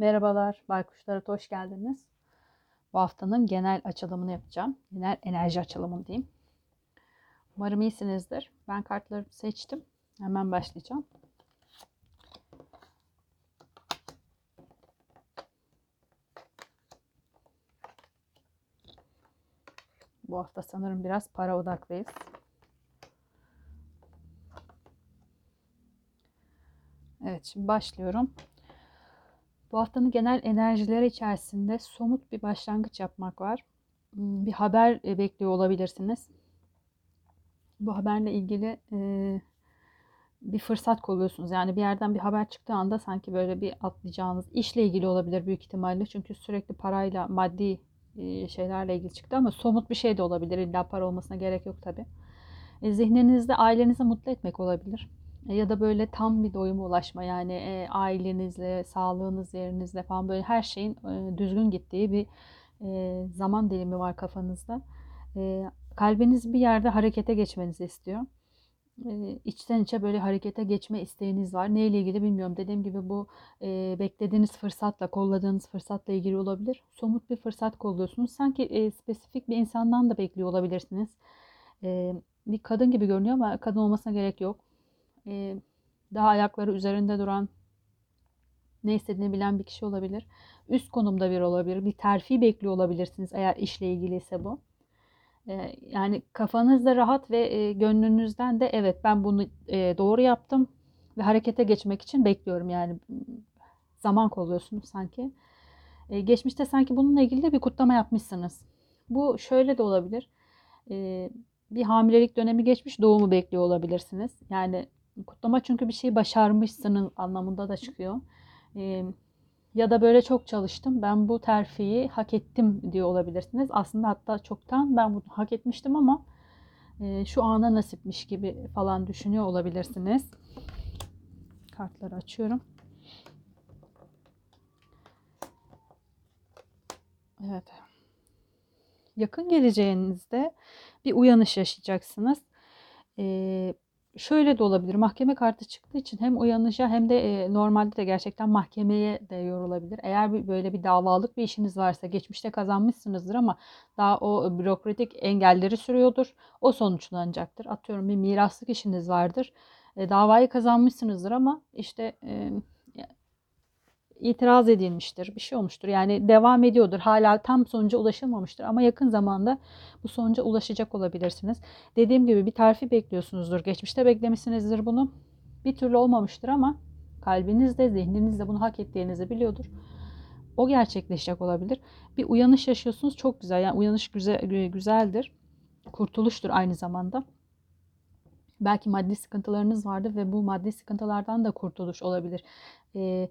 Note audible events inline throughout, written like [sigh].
Merhabalar, Baykuşlara hoş geldiniz. Bu haftanın genel açılımını yapacağım. Genel enerji açılımı diyeyim. Umarım iyisinizdir. Ben kartlarımı seçtim. Hemen başlayacağım. Bu hafta sanırım biraz para odaklıyız. Evet, şimdi başlıyorum. Bu haftanın genel enerjileri içerisinde somut bir başlangıç yapmak var. Hmm, bir haber e, bekliyor olabilirsiniz. Bu haberle ilgili e, bir fırsat kolluyorsunuz. Yani bir yerden bir haber çıktığı anda sanki böyle bir atlayacağınız işle ilgili olabilir büyük ihtimalle. Çünkü sürekli parayla, maddi e, şeylerle ilgili çıktı ama somut bir şey de olabilir. İlla para olmasına gerek yok tabii. Zihninizde ailenizi mutlu etmek olabilir ya da böyle tam bir doyuma ulaşma yani e, ailenizle, sağlığınız yerinizle falan böyle her şeyin e, düzgün gittiği bir e, zaman dilimi var kafanızda. E, kalbiniz bir yerde harekete geçmenizi istiyor. E, içten içe böyle harekete geçme isteğiniz var. Neyle ilgili bilmiyorum. Dediğim gibi bu e, beklediğiniz fırsatla, kolladığınız fırsatla ilgili olabilir. Somut bir fırsat kolluyorsunuz. Sanki e, spesifik bir insandan da bekliyor olabilirsiniz. E, bir kadın gibi görünüyor ama kadın olmasına gerek yok e, daha ayakları üzerinde duran ne istediğini bilen bir kişi olabilir. Üst konumda bir olabilir. Bir terfi bekliyor olabilirsiniz eğer işle ilgiliyse bu. E, yani kafanızda rahat ve e, gönlünüzden de evet ben bunu e, doğru yaptım ve harekete geçmek için bekliyorum yani zaman kolluyorsunuz sanki. E, geçmişte sanki bununla ilgili de bir kutlama yapmışsınız. Bu şöyle de olabilir. E, bir hamilelik dönemi geçmiş doğumu bekliyor olabilirsiniz. Yani Kutlama çünkü bir şeyi başarmışsınız anlamında da çıkıyor. Ee, ya da böyle çok çalıştım. Ben bu terfiyi hak ettim diyor olabilirsiniz. Aslında hatta çoktan ben bunu hak etmiştim ama e, şu ana nasipmiş gibi falan düşünüyor olabilirsiniz. Kartları açıyorum. Evet. Yakın geleceğinizde bir uyanış yaşayacaksınız. Ee, şöyle de olabilir. Mahkeme kartı çıktığı için hem uyanışa hem de e, normalde de gerçekten mahkemeye de yorulabilir. Eğer bir, böyle bir davalık bir işiniz varsa geçmişte kazanmışsınızdır ama daha o bürokratik engelleri sürüyordur. O sonuçlanacaktır. Atıyorum bir miraslık işiniz vardır. E, davayı kazanmışsınızdır ama işte e, itiraz edilmiştir, bir şey olmuştur. Yani devam ediyordur. Hala tam sonuca ulaşılmamıştır ama yakın zamanda bu sonuca ulaşacak olabilirsiniz. Dediğim gibi bir terfi bekliyorsunuzdur. Geçmişte beklemişsinizdir bunu. Bir türlü olmamıştır ama kalbinizde, zihninizde bunu hak ettiğinizi biliyordur. O gerçekleşecek olabilir. Bir uyanış yaşıyorsunuz. Çok güzel. Yani uyanış güzel, güzeldir. Kurtuluştur aynı zamanda. Belki maddi sıkıntılarınız vardı ve bu maddi sıkıntılardan da kurtuluş olabilir. Ee,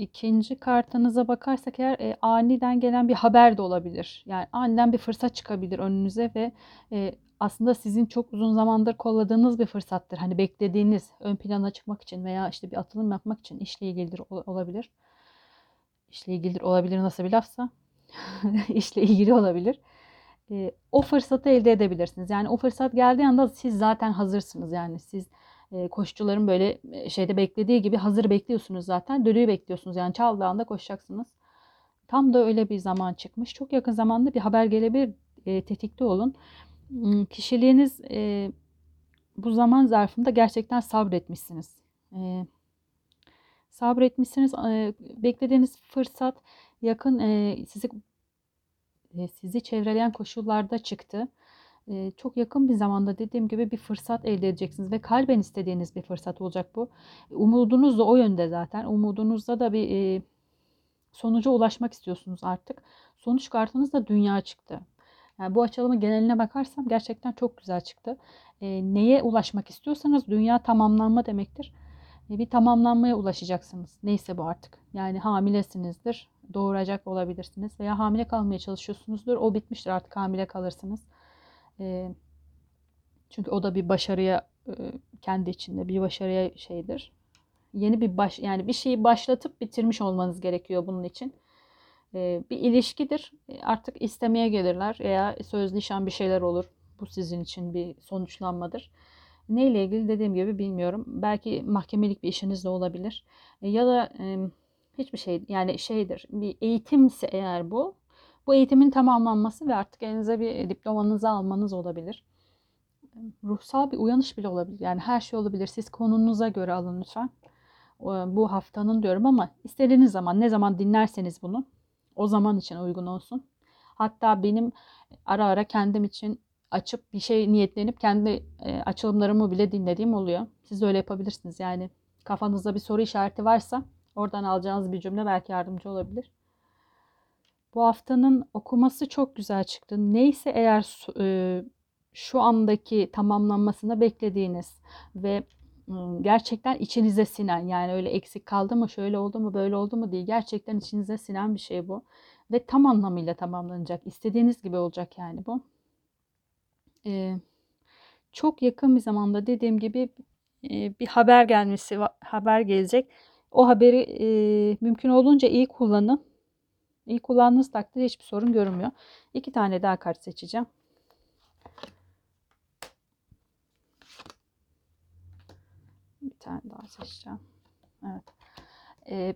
İkinci kartınıza bakarsak eğer e, aniden gelen bir haber de olabilir. Yani aniden bir fırsat çıkabilir önünüze ve e, aslında sizin çok uzun zamandır kolladığınız bir fırsattır. Hani beklediğiniz ön plana çıkmak için veya işte bir atılım yapmak için işle ilgilidir olabilir. İşle ilgilidir olabilir nasıl bir lafsa. [laughs] işle ilgili olabilir. E, o fırsatı elde edebilirsiniz. Yani o fırsat geldiği anda siz zaten hazırsınız. Yani siz koşucuların böyle şeyde beklediği gibi hazır bekliyorsunuz zaten. Dölüyü bekliyorsunuz yani çaldığı anda koşacaksınız. Tam da öyle bir zaman çıkmış. Çok yakın zamanda bir haber gelebilir. E, tetikte olun. Kişiliğiniz e, bu zaman zarfında gerçekten sabretmişsiniz. E, sabretmişsiniz. E, beklediğiniz fırsat yakın e, sizi e, sizi çevreleyen koşullarda çıktı çok yakın bir zamanda dediğim gibi bir fırsat elde edeceksiniz ve kalben istediğiniz bir fırsat olacak bu. Umudunuz da o yönde zaten. Umudunuzda da bir sonuca ulaşmak istiyorsunuz artık. Sonuç kartınız da dünya çıktı. Yani bu açılımı geneline bakarsam gerçekten çok güzel çıktı. Neye ulaşmak istiyorsanız dünya tamamlanma demektir. Bir tamamlanmaya ulaşacaksınız. Neyse bu artık. Yani hamilesinizdir. Doğuracak olabilirsiniz veya hamile kalmaya çalışıyorsunuzdur. O bitmiştir artık hamile kalırsınız. E, çünkü o da bir başarıya e, kendi içinde bir başarıya şeydir. Yeni bir baş yani bir şeyi başlatıp bitirmiş olmanız gerekiyor bunun için. E, bir ilişkidir. E, artık istemeye gelirler veya söz nişan bir şeyler olur. Bu sizin için bir sonuçlanmadır. Neyle ilgili dediğim gibi bilmiyorum. Belki mahkemelik bir işiniz de olabilir. E, ya da e, Hiçbir şey yani şeydir. Bir eğitimse eğer bu. Bu eğitimin tamamlanması ve artık elinize bir diplomanızı almanız olabilir. Ruhsal bir uyanış bile olabilir. Yani her şey olabilir. Siz konunuza göre alın lütfen. Bu haftanın diyorum ama istediğiniz zaman ne zaman dinlerseniz bunu o zaman için uygun olsun. Hatta benim ara ara kendim için açıp bir şey niyetlenip kendi e, açılımlarımı bile dinlediğim oluyor. Siz de öyle yapabilirsiniz. Yani kafanızda bir soru işareti varsa oradan alacağınız bir cümle belki yardımcı olabilir. Bu haftanın okuması çok güzel çıktı. Neyse eğer e, şu andaki tamamlanmasını beklediğiniz ve gerçekten içinize sinen yani öyle eksik kaldı mı şöyle oldu mu böyle oldu mu diye gerçekten içinize sinen bir şey bu. Ve tam anlamıyla tamamlanacak istediğiniz gibi olacak yani bu. Ee, çok yakın bir zamanda dediğim gibi e, bir haber gelmesi haber gelecek. O haberi e, mümkün olduğunca iyi kullanın iyi kullandığınız takdirde hiçbir sorun görünmüyor iki tane daha kart seçeceğim Bir tane daha seçeceğim. Evet. Ee,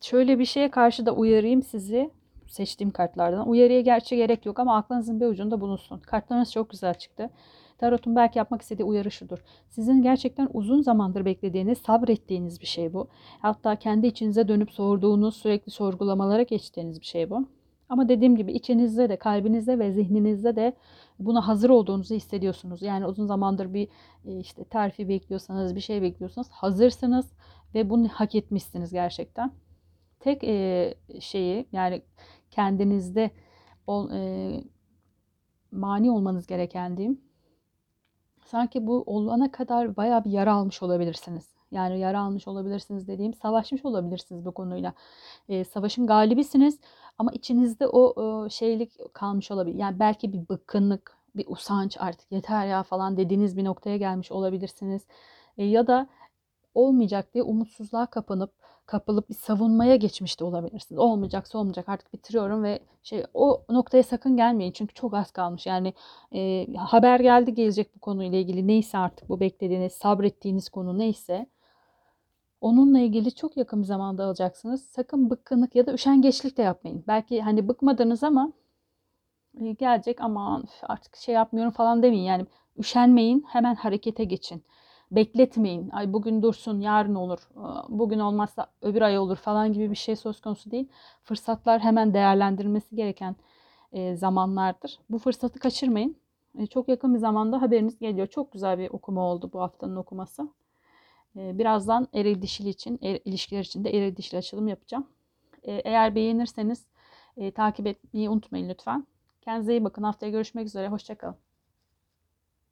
şöyle bir şeye karşı da uyarayım sizi. Seçtiğim kartlardan. Uyarıya gerçi gerek yok ama aklınızın bir ucunda bulunsun. Kartlarınız çok güzel çıktı. Tarot'un belki yapmak istediği uyarı şudur. Sizin gerçekten uzun zamandır beklediğiniz, sabrettiğiniz bir şey bu. Hatta kendi içinize dönüp sorduğunuz, sürekli sorgulamalara geçtiğiniz bir şey bu. Ama dediğim gibi içinizde de, kalbinizde ve zihninizde de buna hazır olduğunuzu hissediyorsunuz. Yani uzun zamandır bir e, işte terfi bekliyorsanız, bir şey bekliyorsanız hazırsınız ve bunu hak etmişsiniz gerçekten. Tek e, şeyi yani kendinizde ol, e, mani olmanız gereken diyeyim. Sanki bu olana kadar baya bir yara almış olabilirsiniz. Yani yara almış olabilirsiniz dediğim savaşmış olabilirsiniz bu konuyla. E, savaşın galibisiniz ama içinizde o, o şeylik kalmış olabilir. Yani belki bir bıkkınlık, bir usanç artık yeter ya falan dediğiniz bir noktaya gelmiş olabilirsiniz. E, ya da olmayacak diye umutsuzluğa kapanıp kapılıp bir savunmaya geçmiş de olabilirsiniz. Olmayacaksa olmayacak artık bitiriyorum ve şey o noktaya sakın gelmeyin çünkü çok az kalmış. Yani e, haber geldi gelecek bu konuyla ilgili neyse artık bu beklediğiniz sabrettiğiniz konu neyse Onunla ilgili çok yakın bir zamanda alacaksınız. Sakın bıkkınlık ya da üşengeçlik de yapmayın. Belki hani bıkmadınız ama e, gelecek ama artık şey yapmıyorum falan demeyin. Yani üşenmeyin hemen harekete geçin. Bekletmeyin. Ay bugün dursun yarın olur. Bugün olmazsa öbür ay olur falan gibi bir şey söz konusu değil. Fırsatlar hemen değerlendirilmesi gereken e, zamanlardır. Bu fırsatı kaçırmayın. E, çok yakın bir zamanda haberiniz geliyor. Çok güzel bir okuma oldu bu haftanın okuması. Birazdan eril dişil için, er, ilişkiler için de eril dişil açılım yapacağım. Eğer beğenirseniz takip etmeyi unutmayın lütfen. Kendinize iyi bakın. Haftaya görüşmek üzere. Hoşçakalın.